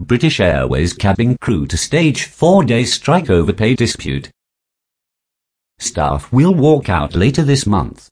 British Airways cabin crew to stage four-day strike over pay dispute. Staff will walk out later this month.